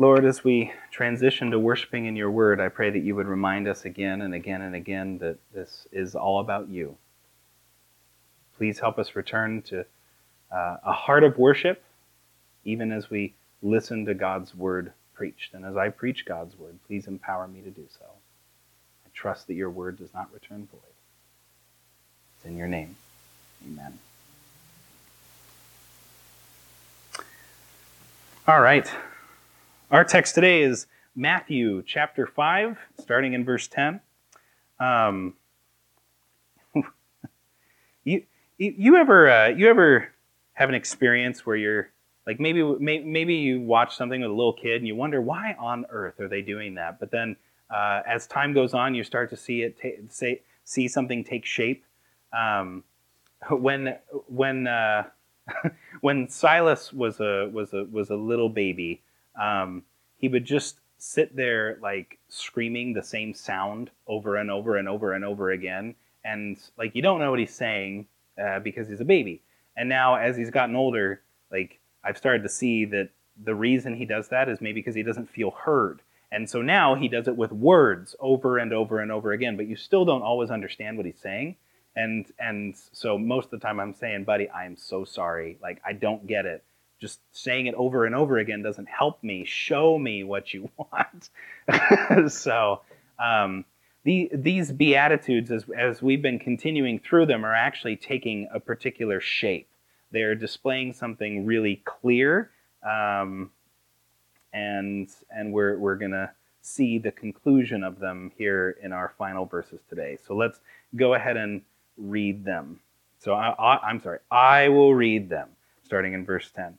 Lord, as we transition to worshiping in your word, I pray that you would remind us again and again and again that this is all about you. Please help us return to uh, a heart of worship, even as we listen to God's word preached. And as I preach God's word, please empower me to do so. I trust that your word does not return void. It's in your name. Amen. All right. Our text today is Matthew chapter 5, starting in verse 10. Um, you, you ever uh, you ever have an experience where you're like maybe maybe you watch something with a little kid and you wonder why on earth are they doing that? But then uh, as time goes on, you start to see it ta- say, see something take shape. Um, when when uh, when Silas was a was a was a little baby, um, he would just sit there like screaming the same sound over and over and over and over again, and like you don't know what he's saying uh, because he's a baby. And now as he's gotten older, like I've started to see that the reason he does that is maybe because he doesn't feel heard. And so now he does it with words over and over and over again, but you still don't always understand what he's saying. And and so most of the time I'm saying, buddy, I'm so sorry. Like I don't get it just saying it over and over again doesn't help me. Show me what you want. so, um, the, these Beatitudes, as, as we've been continuing through them, are actually taking a particular shape. They're displaying something really clear, um, and, and we're, we're going to see the conclusion of them here in our final verses today. So let's go ahead and read them. So I, I, I'm sorry, I will read them, starting in verse 10.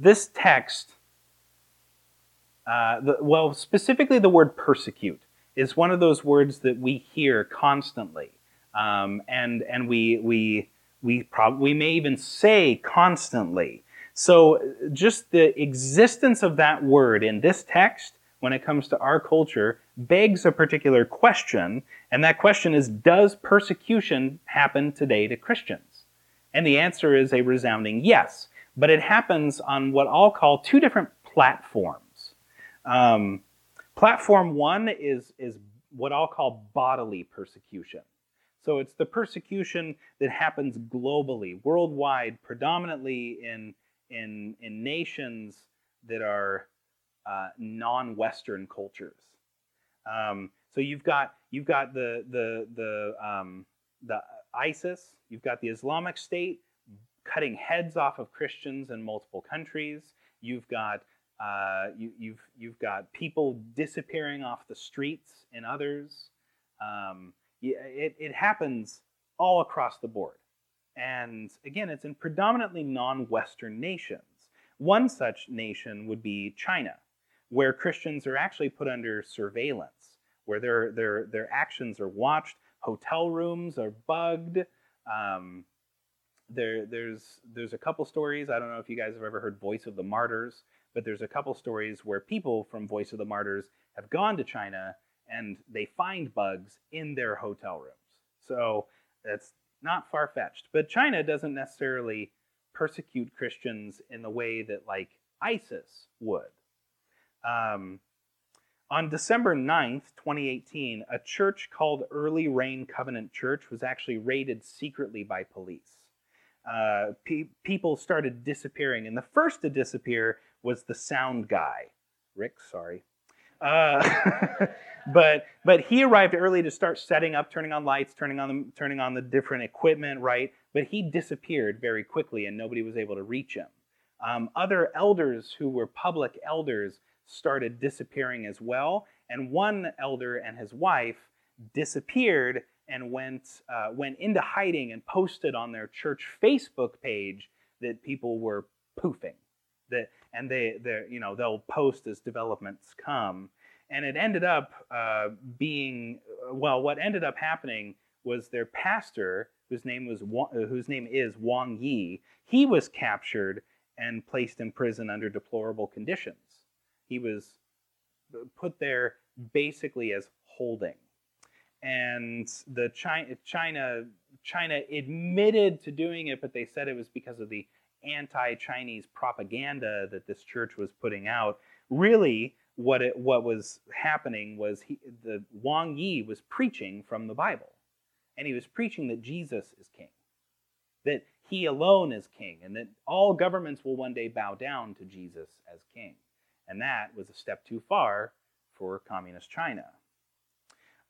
this text, uh, the, well, specifically the word persecute, is one of those words that we hear constantly. Um, and and we, we, we, prob- we may even say constantly. So just the existence of that word in this text, when it comes to our culture, begs a particular question. And that question is Does persecution happen today to Christians? And the answer is a resounding yes but it happens on what I'll call two different platforms. Um, platform one is, is what I'll call bodily persecution. So it's the persecution that happens globally, worldwide, predominantly in, in, in nations that are uh, non-Western cultures. Um, so you've got you've got the the the um, the ISIS, you've got the Islamic State, cutting heads off of Christians in multiple countries. You've got uh, you, you've you've got people disappearing off the streets in others. Um, it, it happens all across the board, and again, it's in predominantly non-Western nations. One such nation would be China, where Christians are actually put under surveillance, where their their their actions are watched. Hotel rooms are bugged. Um, there, there's there's a couple stories. I don't know if you guys have ever heard Voice of the Martyrs, but there's a couple stories where people from Voice of the Martyrs have gone to China and they find bugs in their hotel rooms. So that's not far fetched. But China doesn't necessarily persecute Christians in the way that like ISIS would. Um, on December 9th, 2018, a church called Early Rain Covenant Church was actually raided secretly by police uh, pe- people started disappearing. And the first to disappear was the sound guy. Rick, sorry. Uh, but but he arrived early to start setting up, turning on lights, turning on the turning on the different equipment, right? But he disappeared very quickly, and nobody was able to reach him. Um, other elders who were public elders started disappearing as well, and one elder and his wife disappeared and went, uh, went into hiding and posted on their church Facebook page that people were poofing. That and they you know they'll post as developments come. And it ended up uh, being well. What ended up happening was their pastor, whose name was whose name is Wang Yi. He was captured and placed in prison under deplorable conditions. He was put there basically as holding. And the China, China, China admitted to doing it, but they said it was because of the anti-Chinese propaganda that this church was putting out. Really, what it what was happening was he, the Wang Yi was preaching from the Bible, and he was preaching that Jesus is king, that he alone is king, and that all governments will one day bow down to Jesus as king. And that was a step too far for communist China.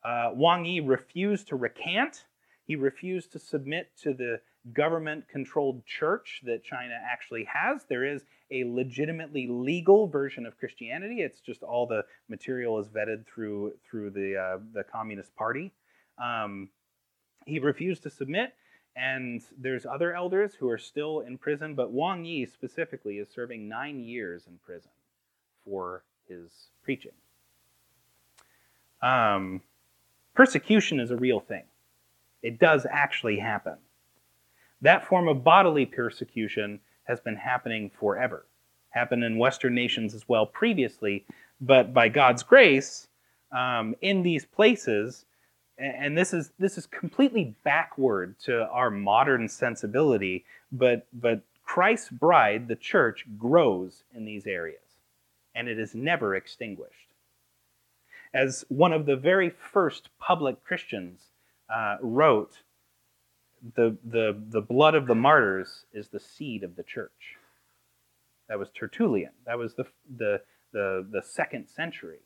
Uh, Wang Yi refused to recant. He refused to submit to the government controlled church that China actually has. There is a legitimately legal version of Christianity. It's just all the material is vetted through, through the, uh, the Communist Party. Um, he refused to submit, and there's other elders who are still in prison, but Wang Yi specifically is serving nine years in prison for his preaching. Um, persecution is a real thing, it does actually happen. That form of bodily persecution has been happening forever. Happened in Western nations as well previously, but by God's grace, um, in these places, and this is this is completely backward to our modern sensibility, but but Christ's bride, the church, grows in these areas, and it is never extinguished. As one of the very first public Christians uh, wrote, the, the, the blood of the martyrs is the seed of the church. That was Tertullian. That was the, the, the, the second century.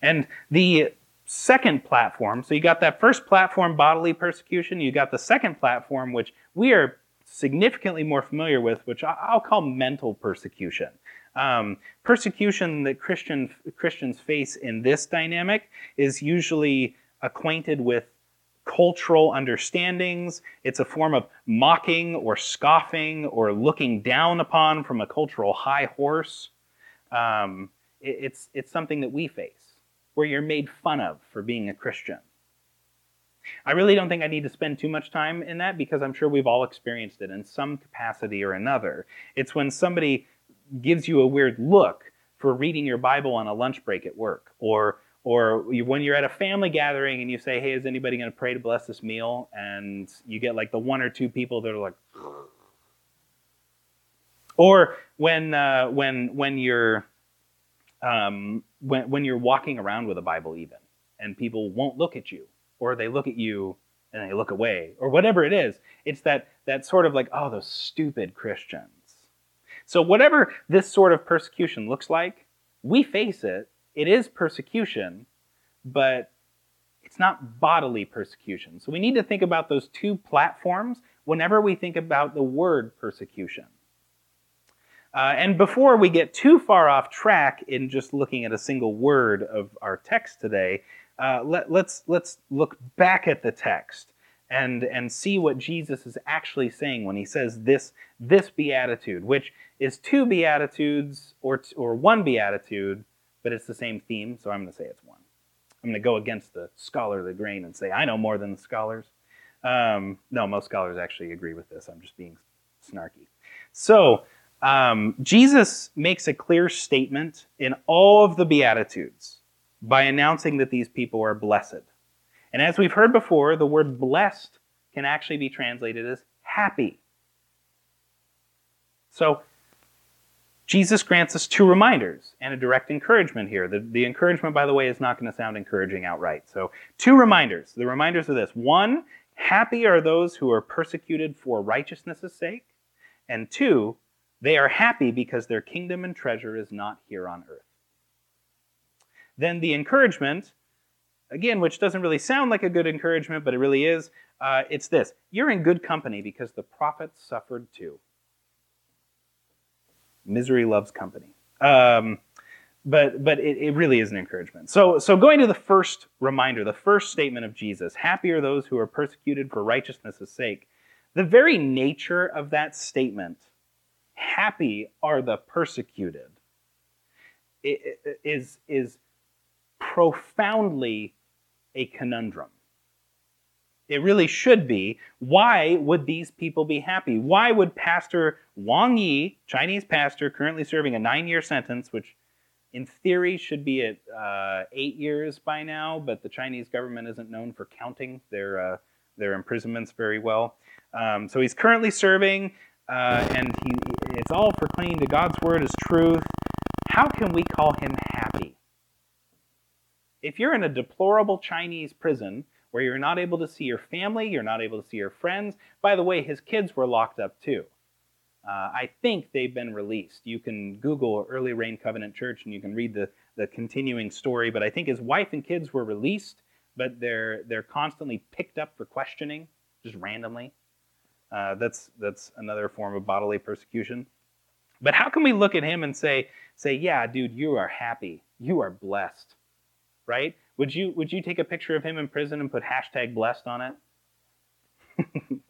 And the second platform, so you got that first platform, bodily persecution, you got the second platform, which we are significantly more familiar with, which I'll call mental persecution. Um, persecution that Christian, Christians face in this dynamic is usually acquainted with cultural understandings. It's a form of mocking or scoffing or looking down upon from a cultural high horse. Um, it, it's, it's something that we face, where you're made fun of for being a Christian. I really don't think I need to spend too much time in that because I'm sure we've all experienced it in some capacity or another. It's when somebody gives you a weird look for reading your Bible on a lunch break at work or or when you're at a family gathering and you say, "Hey, is anybody going to pray to bless this meal?" and you get like the one or two people that are like, or when uh, when when you're um, when when you're walking around with a Bible, even, and people won't look at you, or they look at you and they look away, or whatever it is. It's that that sort of like, oh, those stupid Christians. So whatever this sort of persecution looks like, we face it it is persecution, but it's not bodily persecution. So we need to think about those two platforms whenever we think about the word persecution. Uh, and before we get too far off track in just looking at a single word of our text today, uh, let, let's, let's look back at the text and, and see what Jesus is actually saying when he says this, this beatitude, which is two beatitudes or, or one beatitude but it's the same theme, so I'm going to say it's one. I'm going to go against the scholar of the grain and say I know more than the scholars. Um, no, most scholars actually agree with this. I'm just being snarky. So, um, Jesus makes a clear statement in all of the Beatitudes by announcing that these people are blessed. And as we've heard before, the word blessed can actually be translated as happy. So, Jesus grants us two reminders and a direct encouragement here. The, the encouragement, by the way, is not going to sound encouraging outright. So, two reminders. The reminders are this one, happy are those who are persecuted for righteousness' sake. And two, they are happy because their kingdom and treasure is not here on earth. Then the encouragement, again, which doesn't really sound like a good encouragement, but it really is, uh, it's this you're in good company because the prophets suffered too. Misery loves company. Um, but but it, it, really is an encouragement. So so going to the first reminder, the first statement of Jesus: "Happy are those who are persecuted for righteousness' sake." The very nature of that statement, happy are the persecuted, is, is profoundly a conundrum. It really should be. Why would these people be happy? Why would Pastor Wang Yi, Chinese pastor, currently serving a nine year sentence, which in theory should be at uh, eight years by now, but the Chinese government isn't known for counting their, uh, their imprisonments very well. Um, so he's currently serving, uh, and he, it's all for clinging to God's word as truth. How can we call him happy? If you're in a deplorable Chinese prison where you're not able to see your family, you're not able to see your friends, by the way, his kids were locked up too. Uh, I think they've been released. You can Google Early Rain Covenant Church and you can read the, the continuing story. But I think his wife and kids were released, but they're, they're constantly picked up for questioning, just randomly. Uh, that's, that's another form of bodily persecution. But how can we look at him and say, say, yeah, dude, you are happy. You are blessed. Right? Would you, would you take a picture of him in prison and put hashtag blessed on it?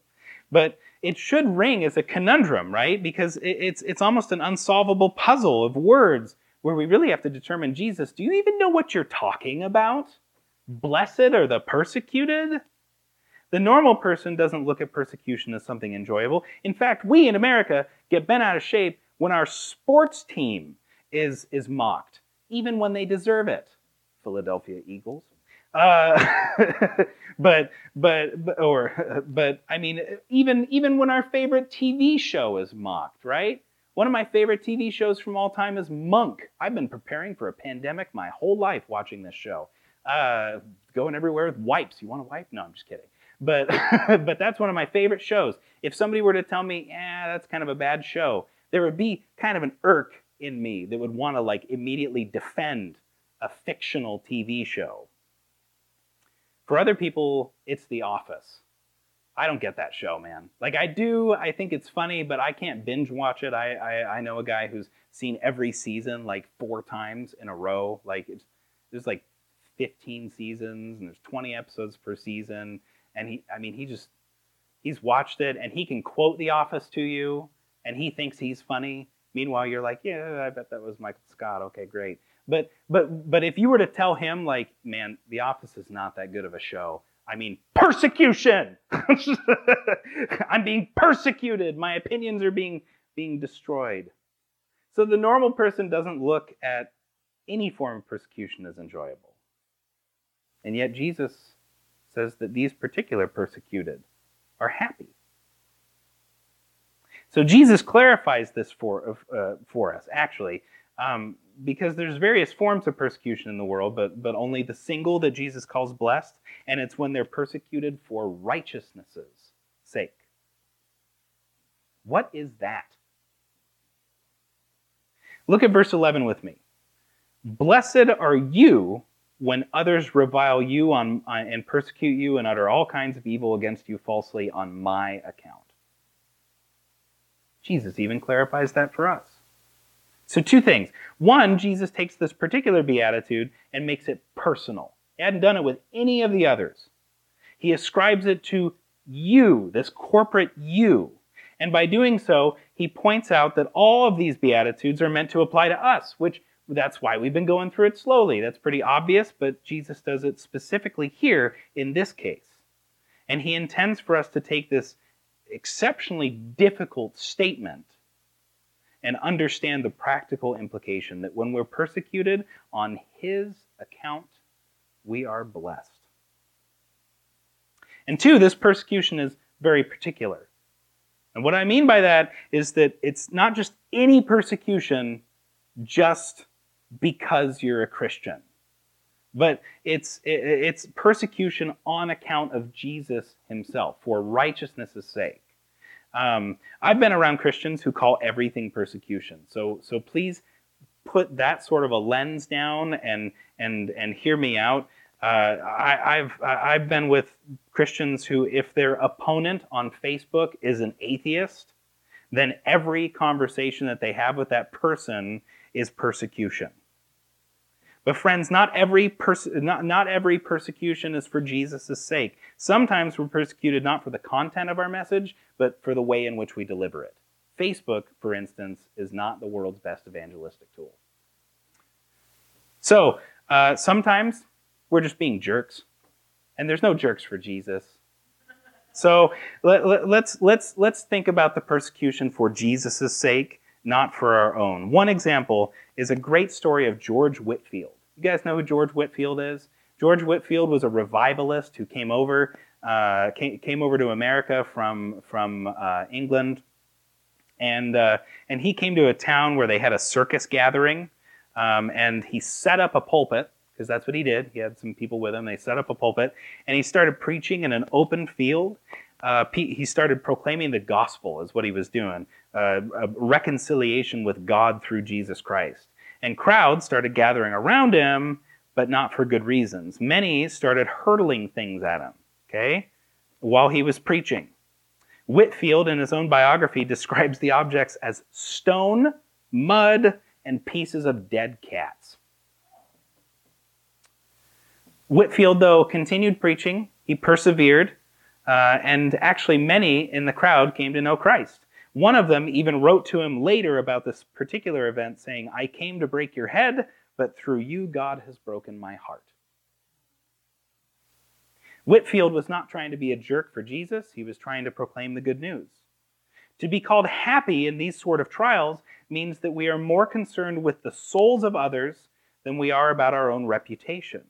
but it should ring as a conundrum, right? Because it's, it's almost an unsolvable puzzle of words where we really have to determine Jesus, do you even know what you're talking about? Blessed are the persecuted? The normal person doesn't look at persecution as something enjoyable. In fact, we in America get bent out of shape when our sports team is, is mocked, even when they deserve it. Philadelphia Eagles. Uh, but, but, but, or, but, I mean, even, even when our favorite TV show is mocked, right? One of my favorite TV shows from all time is Monk. I've been preparing for a pandemic my whole life watching this show. Uh, going everywhere with wipes. You want a wipe? No, I'm just kidding. But, but that's one of my favorite shows. If somebody were to tell me, yeah, that's kind of a bad show, there would be kind of an irk in me that would want to like immediately defend a fictional TV show. For other people, it's The Office. I don't get that show, man. Like I do, I think it's funny, but I can't binge watch it. I I, I know a guy who's seen every season like four times in a row. Like it's there's like 15 seasons and there's 20 episodes per season, and he I mean he just he's watched it and he can quote The Office to you, and he thinks he's funny. Meanwhile, you're like, yeah, I bet that was Michael Scott. Okay, great. But but but if you were to tell him like, man, The Office is not that good of a show. I mean, persecution. I'm being persecuted. My opinions are being being destroyed. So the normal person doesn't look at any form of persecution as enjoyable. And yet Jesus says that these particular persecuted are happy. So Jesus clarifies this for, uh, for us, actually, um, because there's various forms of persecution in the world, but, but only the single that Jesus calls blessed, and it's when they're persecuted for righteousness' sake. What is that? Look at verse 11 with me. Blessed are you when others revile you on, on, and persecute you and utter all kinds of evil against you falsely on my account. Jesus even clarifies that for us. So, two things. One, Jesus takes this particular beatitude and makes it personal. He hadn't done it with any of the others. He ascribes it to you, this corporate you. And by doing so, he points out that all of these beatitudes are meant to apply to us, which that's why we've been going through it slowly. That's pretty obvious, but Jesus does it specifically here in this case. And he intends for us to take this exceptionally difficult statement and understand the practical implication that when we're persecuted on His account, we are blessed. And two, this persecution is very particular. And what I mean by that is that it's not just any persecution just because you're a Christian, but it's, it's persecution on account of Jesus himself for righteousness' sake. Um, I've been around Christians who call everything persecution. So, so please put that sort of a lens down and and and hear me out. Uh, I, have I've been with Christians who, if their opponent on Facebook is an atheist, then every conversation that they have with that person is persecution. But friends, not every pers- not, not every persecution is for Jesus' sake. Sometimes we're persecuted not for the content of our message, but for the way in which we deliver it. Facebook, for instance, is not the world's best evangelistic tool. So uh, sometimes we're just being jerks, and there's no jerks for Jesus. So let, let, let's let's let's think about the persecution for Jesus' sake, not for our own. One example is a great story of George Whitefield. You guys know who George Whitefield is? George Whitefield was a revivalist who came over uh, came, came over to America from from uh, England, and uh, and he came to a town where they had a circus gathering, um, and he set up a pulpit because that's what he did. He had some people with him. They set up a pulpit, and he started preaching in an open field. Uh, he started proclaiming the gospel, is what he was doing, uh, a reconciliation with God through Jesus Christ. And crowds started gathering around him, but not for good reasons. Many started hurtling things at him, okay, while he was preaching. Whitefield, in his own biography, describes the objects as stone, mud, and pieces of dead cats. Whitefield, though, continued preaching. He persevered, uh, and actually, many in the crowd came to know Christ. One of them even wrote to him later about this particular event, saying, I came to break your head, but through you, God has broken my heart. Whitefield was not trying to be a jerk for Jesus, he was trying to proclaim the good news. To be called happy in these sort of trials means that we are more concerned with the souls of others than we are about our own reputation.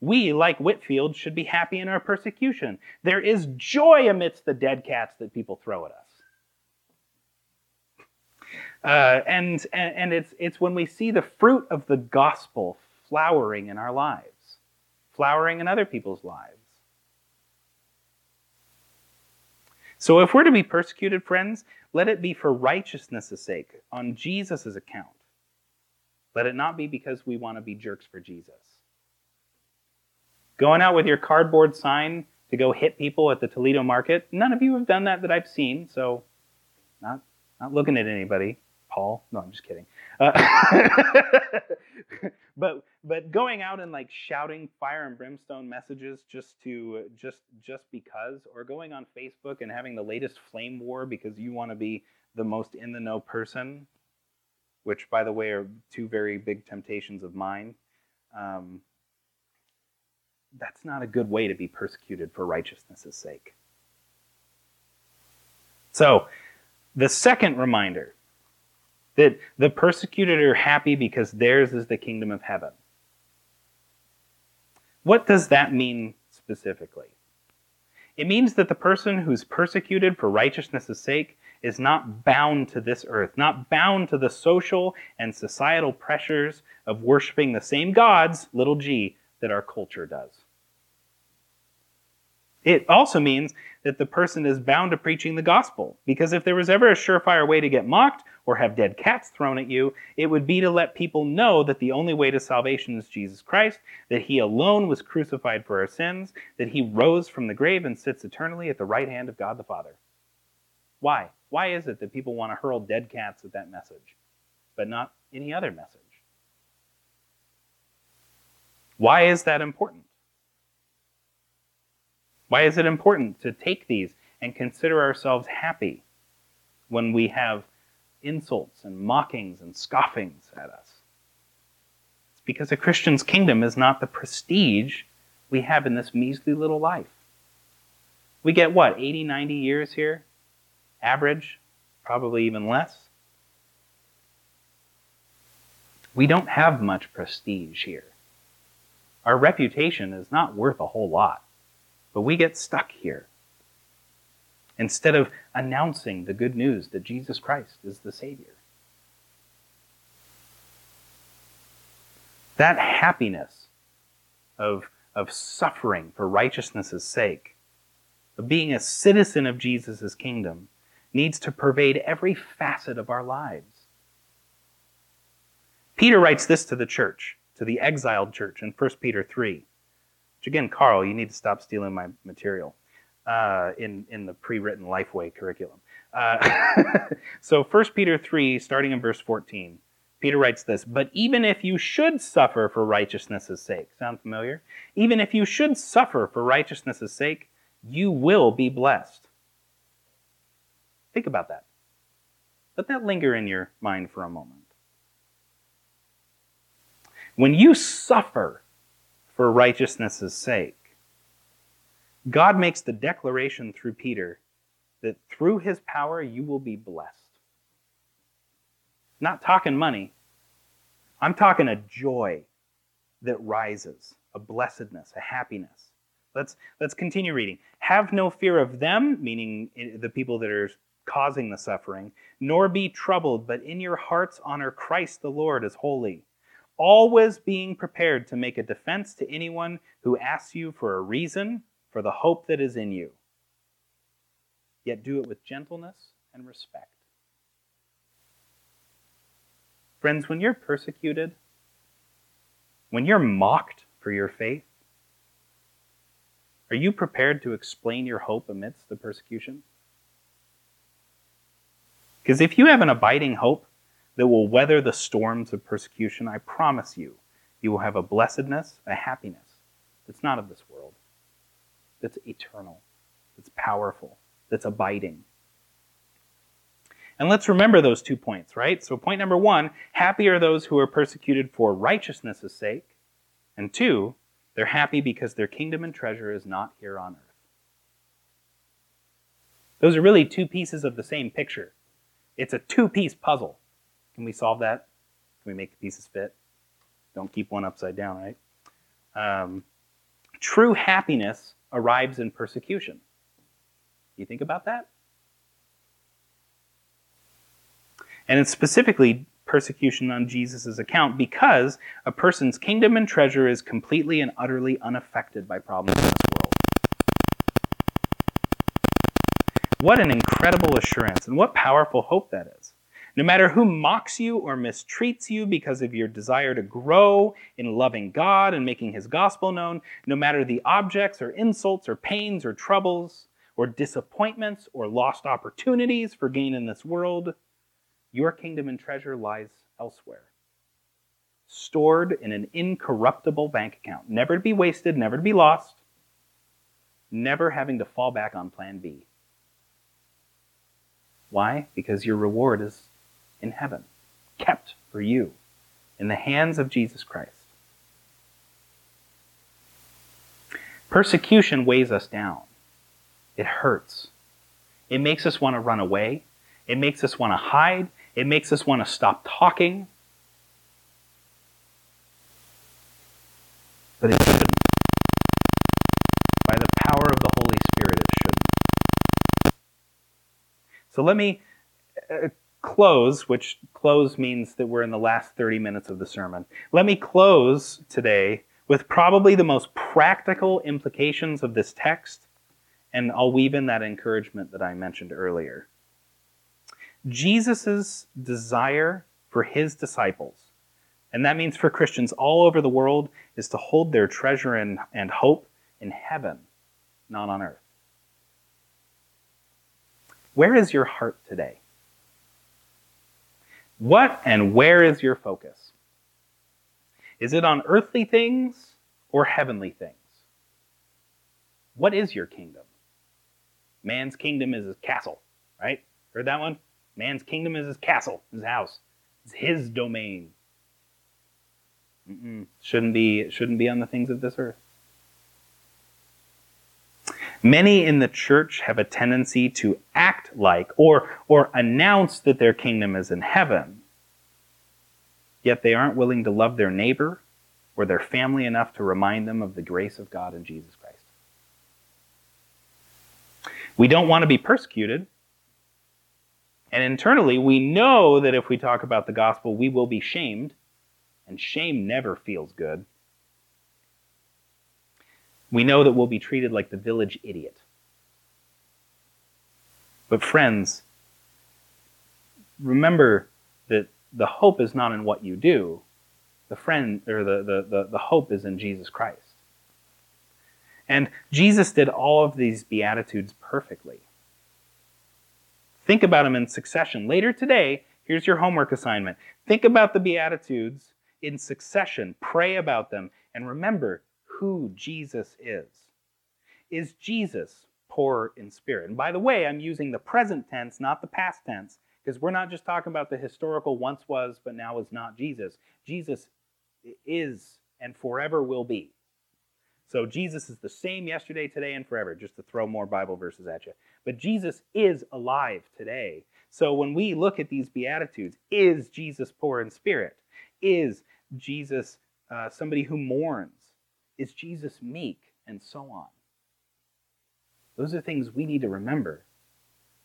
We, like Whitefield, should be happy in our persecution. There is joy amidst the dead cats that people throw at us. Uh, and, and it's, it's when we see the fruit of the gospel flowering in our lives, flowering in other people's lives. So if we're to be persecuted, friends, let it be for righteousness' sake, on Jesus' account. Let it not be because we want to be jerks for Jesus. Going out with your cardboard sign to go hit people at the Toledo market, none of you have done that that I've seen, so not, not looking at anybody. Paul. No, I'm just kidding. Uh, but but going out and like shouting fire and brimstone messages just to just just because, or going on Facebook and having the latest flame war because you want to be the most in the know person, which by the way are two very big temptations of mine. Um, that's not a good way to be persecuted for righteousness' sake. So, the second reminder that the persecuted are happy because theirs is the kingdom of heaven. What does that mean specifically? It means that the person who's persecuted for righteousness' sake is not bound to this earth, not bound to the social and societal pressures of worshiping the same gods, little g, that our culture does. It also means that the person is bound to preaching the gospel. Because if there was ever a surefire way to get mocked or have dead cats thrown at you, it would be to let people know that the only way to salvation is Jesus Christ, that he alone was crucified for our sins, that he rose from the grave and sits eternally at the right hand of God the Father. Why? Why is it that people want to hurl dead cats at that message, but not any other message? Why is that important? Why is it important to take these and consider ourselves happy when we have insults and mockings and scoffings at us? It's because a Christian's kingdom is not the prestige we have in this measly little life. We get what, 80, 90 years here? Average? Probably even less. We don't have much prestige here. Our reputation is not worth a whole lot. But we get stuck here. Instead of announcing the good news that Jesus Christ is the Savior. That happiness of, of suffering for righteousness' sake, of being a citizen of Jesus' kingdom, needs to pervade every facet of our lives. Peter writes this to the church, to the exiled church in 1 Peter 3. Which again, Carl, you need to stop stealing my material uh, in in the pre-written Lifeway curriculum. Uh, so 1 Peter 3, starting in verse 14, Peter writes this, but even if you should suffer for righteousness' sake, sound familiar? Even if you should suffer for righteousness' sake, you will be blessed. Think about that. Let that linger in your mind for a moment. When you suffer for righteousness' sake, God makes the declaration through Peter that through his power you will be blessed. Not talking money. I'm talking a joy that rises, a blessedness, a happiness. Let's, let's continue reading. Have no fear of them, meaning the people that are causing the suffering, nor be troubled, but in your hearts honor Christ the Lord as holy, always being prepared to make a defense to anyone who asks you for a reason for the hope that is in you. Yet do it with gentleness and respect. Friends, when you're persecuted, when you're mocked for your faith, are you prepared to explain your hope amidst the persecution? Because if you have an abiding hope that will weather the storms of persecution, I promise you, you will have a blessedness, a happiness that's not of this world, that's eternal, that's powerful, that's abiding. And let's remember those two points, right? So, point number one happy are those who are persecuted for righteousness' sake. And two, they're happy because their kingdom and treasure is not here on earth. Those are really two pieces of the same picture. It's a two piece puzzle. Can we solve that? Can we make the pieces fit? Don't keep one upside down, right? Um, true happiness arrives in persecution. You think about that? And it's specifically persecution on Jesus' account because a person's kingdom and treasure is completely and utterly unaffected by problems in this world. What an incredible assurance and what powerful hope that is. No matter who mocks you or mistreats you because of your desire to grow in loving God and making His gospel known, no matter the objects or insults or pains or troubles or disappointments or lost opportunities for gain in this world, your kingdom and treasure lies elsewhere, stored in an incorruptible bank account, never to be wasted, never to be lost, never having to fall back on plan B. Why? Because your reward is in heaven, kept for you in the hands of Jesus Christ. Persecution weighs us down. It hurts. It makes us want to run away. It makes us want to hide. It makes us want to stop talking. But it shouldn't. By the power of the Holy Spirit, it shouldn't. So let me uh, close, which close means that we're in the last 30 minutes of the sermon. Let me close today with probably the most practical implications of this text, and I'll weave in that encouragement that I mentioned earlier. Jesus' desire for his disciples, and that means for Christians all over the world, is to hold their treasure and, and hope in heaven, not on earth. Where is your heart today? What and where is your focus? Is it on earthly things or heavenly things? What is your kingdom? Man's kingdom is his castle, right? Heard that one? Man's kingdom is his castle, his house. It's his domain. Mm-mm. Shouldn't be shouldn't be on the things of this earth. Many in the church have a tendency to act like or or announce that their kingdom is in heaven. Yet they aren't willing to love their neighbor or their family enough to remind them of the grace of God in Jesus Christ. We don't want to be persecuted, and internally, we know that if we talk about the gospel, we will be shamed, and shame never feels good. We know that we'll be treated like the village idiot. But, friends, remember that the hope is not in what you do. The friend or the, the, the, the hope is in Jesus Christ. And Jesus did all of these beatitudes perfectly. Think about them in succession. Later today, Here's your homework assignment. Think about the Beatitudes in succession, pray about them, and remember who Jesus is. Is Jesus poor in spirit? And by the way, I'm using the present tense, not the past tense, because we're not just talking about the historical once was, but now is not Jesus. Jesus is and forever will be. So Jesus is the same yesterday, today, and forever, just to throw more Bible verses at you. But Jesus is alive today. So when we look at these Beatitudes, is Jesus poor in spirit? Is Jesus uh, somebody who mourns? Is Jesus meek? And so on. Those are things we need to remember.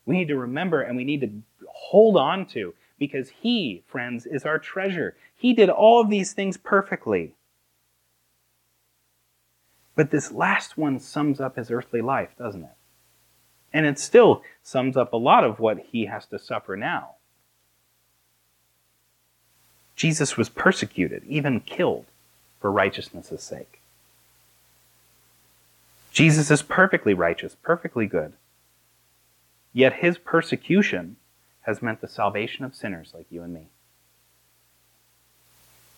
We need to remember and we need to hold on to because He, friends, is our treasure. He did all of these things perfectly. But this last one sums up his earthly life, doesn't it? And it still sums up a lot of what he has to suffer now. Jesus was persecuted, even killed, for righteousness' sake. Jesus is perfectly righteous, perfectly good. Yet his persecution has meant the salvation of sinners like you and me.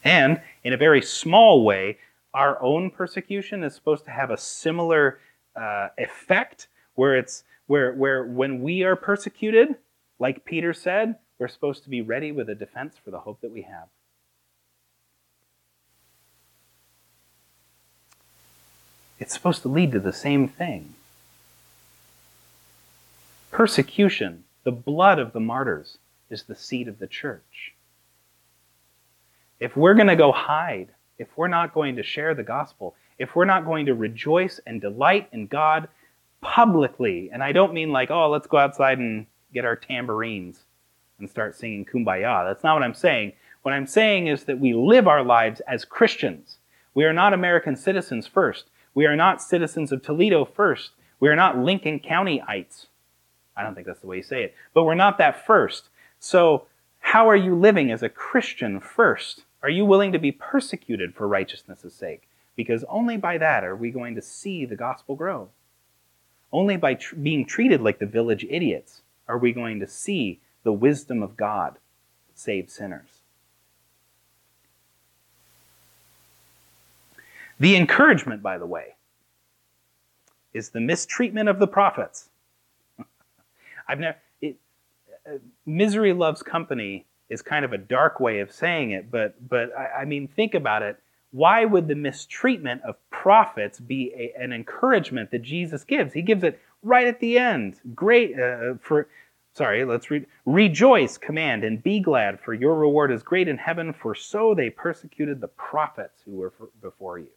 And in a very small way, our own persecution is supposed to have a similar uh, effect where it's where where when we are persecuted like peter said we're supposed to be ready with a defense for the hope that we have it's supposed to lead to the same thing persecution the blood of the martyrs is the seed of the church if we're going to go hide if we're not going to share the gospel, if we're not going to rejoice and delight in God publicly, and I don't mean like, oh, let's go outside and get our tambourines and start singing kumbaya. That's not what I'm saying. What I'm saying is that we live our lives as Christians. We are not American citizens first. We are not citizens of Toledo first. We are not Lincoln Countyites. I don't think that's the way you say it. But we're not that first. So, how are you living as a Christian first? Are you willing to be persecuted for righteousness' sake? Because only by that are we going to see the gospel grow. Only by tr- being treated like the village idiots are we going to see the wisdom of God save sinners. The encouragement, by the way, is the mistreatment of the prophets. I've never. It, uh, misery loves company is kind of a dark way of saying it, but but I, I mean, think about it. Why would the mistreatment of prophets be a, an encouragement that Jesus gives? He gives it right at the end. Great uh, for. Sorry, let's read. Rejoice, command, and be glad, for your reward is great in heaven, for so they persecuted the prophets who were before you.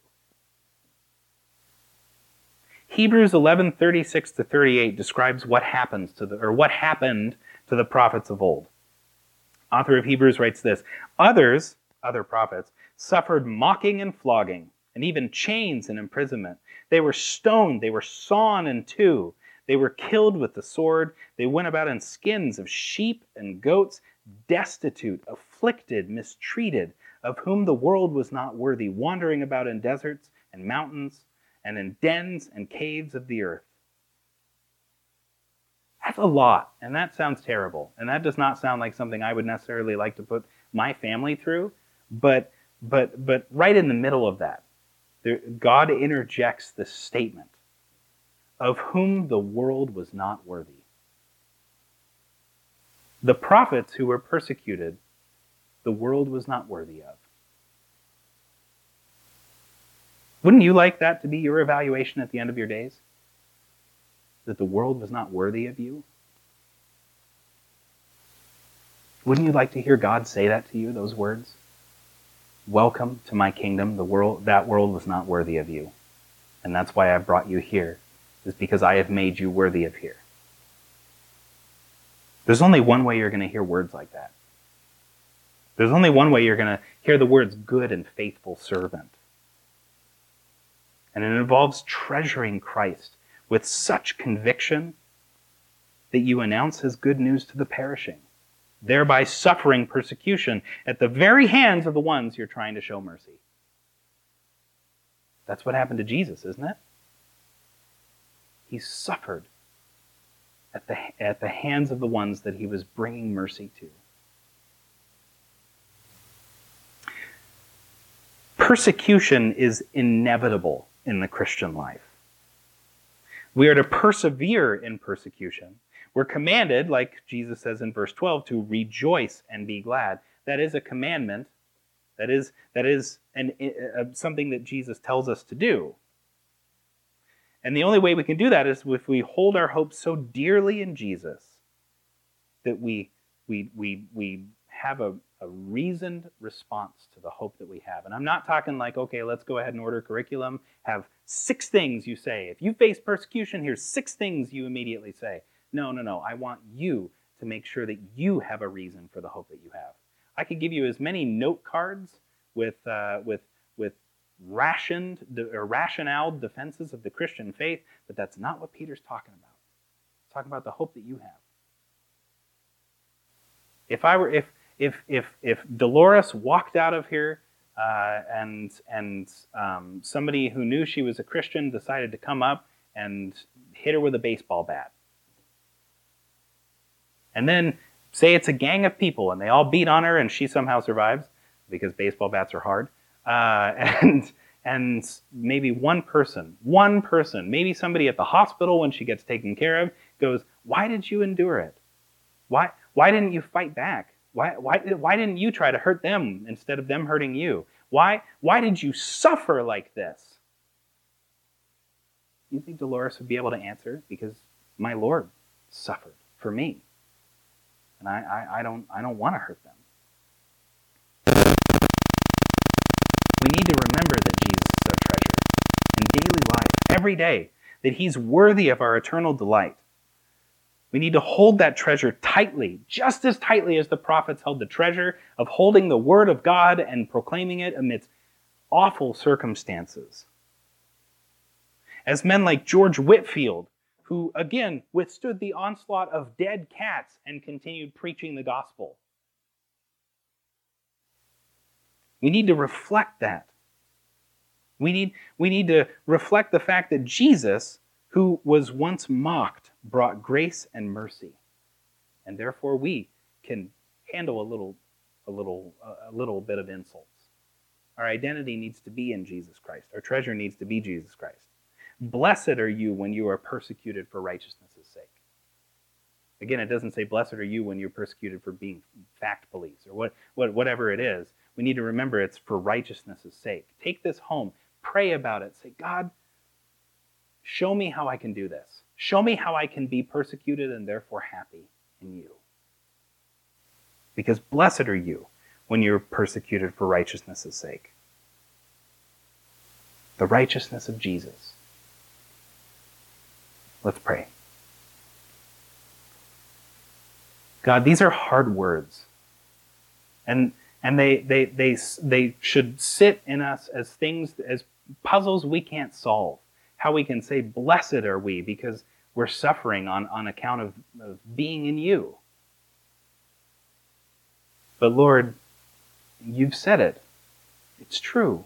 Hebrews 11, 36 to 38 describes what happens to the, or what happened to the prophets of old author of Hebrews writes this Others, other prophets, suffered mocking and flogging, and even chains and imprisonment. They were stoned, they were sawn in two, they were killed with the sword. They went about in skins of sheep and goats, destitute, afflicted, mistreated, of whom the world was not worthy, wandering about in deserts and mountains and in dens and caves of the earth. That's a lot, and that sounds terrible. And that does not sound like something I would necessarily like to put my family through. But but but right in the middle of that, there, God interjects this statement of whom the world was not worthy. The prophets who were persecuted, the world was not worthy of. Wouldn't you like that to be your evaluation at the end of your days? that the world was not worthy of you? Wouldn't you like to hear God say that to you, those words? Welcome to my kingdom. The world, that world was not worthy of you. And that's why I've brought you here, is because I have made you worthy of here. There's only one way you're going to hear words like that. There's only one way you're going to hear the words good and faithful servant. And it involves treasuring Christ with such conviction that you announce his good news to the perishing, thereby suffering persecution at the very hands of the ones you're trying to show mercy. That's what happened to Jesus, isn't it? He suffered at the, at the hands of the ones that he was bringing mercy to. Persecution is inevitable in the Christian life. We are to persevere in persecution. We're commanded, like Jesus says in verse 12, to rejoice and be glad. That is a commandment. That is, that is an, uh, something that Jesus tells us to do. And the only way we can do that is if we hold our hope so dearly in Jesus that we, we, we, we have a, a reasoned response to the hope that we have. And I'm not talking like, okay, let's go ahead and order curriculum, have six things you say. If you face persecution, here's six things you immediately say. No, no, no. I want you to make sure that you have a reason for the hope that you have. I could give you as many note cards with, uh, with, with rationed or rationale defenses of the Christian faith, but that's not what Peter's talking about. He's talking about the hope that you have. If I were if if if if Dolores walked out of here uh, and and um, somebody who knew she was a Christian decided to come up and hit her with a baseball bat, and then say it's a gang of people and they all beat on her and she somehow survives because baseball bats are hard. Uh, and and maybe one person, one person, maybe somebody at the hospital when she gets taken care of, goes, "Why did you endure it? Why why didn't you fight back? Why why why didn't you try to hurt them instead of them hurting you? Why why did you suffer like this?" You think Dolores would be able to answer because my Lord suffered for me and I, I, I don't I don't want to hurt them. We need to remember that Jesus is our treasure in daily life, every day, that He's worthy of our eternal delight. We need to hold that treasure tightly, just as tightly as the prophets held the treasure of holding the Word of God and proclaiming it amidst awful circumstances. As men like George Whitefield, who again withstood the onslaught of dead cats and continued preaching the gospel. We need to reflect that. We need, we need to reflect the fact that Jesus, who was once mocked, brought grace and mercy. And therefore we can handle a little, a little, a little bit of insults. Our identity needs to be in Jesus Christ. Our treasure needs to be Jesus Christ. Blessed are you when you are persecuted for righteousness' sake. Again, it doesn't say, Blessed are you when you're persecuted for being fact police or what, what, whatever it is. We need to remember it's for righteousness' sake. Take this home, pray about it. Say, God, show me how I can do this. Show me how I can be persecuted and therefore happy in you. Because blessed are you when you're persecuted for righteousness' sake. The righteousness of Jesus Let's pray. God, these are hard words. And, and they, they, they, they should sit in us as things, as puzzles we can't solve. How we can say, Blessed are we, because we're suffering on, on account of, of being in you. But Lord, you've said it. It's true.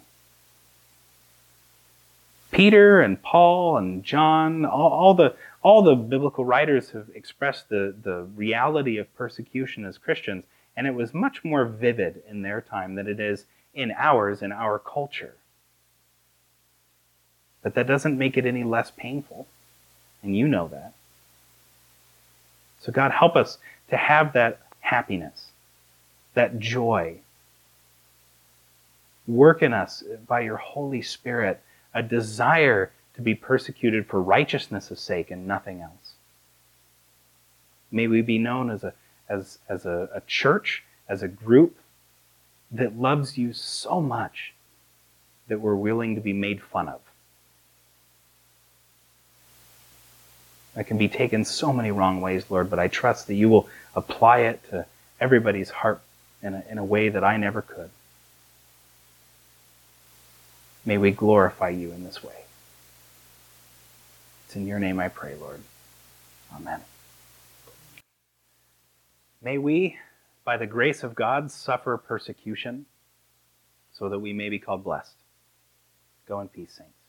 Peter and Paul and John, all, all, the, all the biblical writers have expressed the, the reality of persecution as Christians, and it was much more vivid in their time than it is in ours, in our culture. But that doesn't make it any less painful, and you know that. So, God, help us to have that happiness, that joy. Work in us by your Holy Spirit a desire to be persecuted for righteousness' sake and nothing else. May we be known as a, as, as a, a church, as a group that loves you so much that we're willing to be made fun of. That can be taken so many wrong ways, Lord, but I trust that you will apply it to everybody's heart in a, in a way that I never could. May we glorify you in this way. It's in your name I pray, Lord. Amen. May we, by the grace of God, suffer persecution so that we may be called blessed. Go in peace, saints.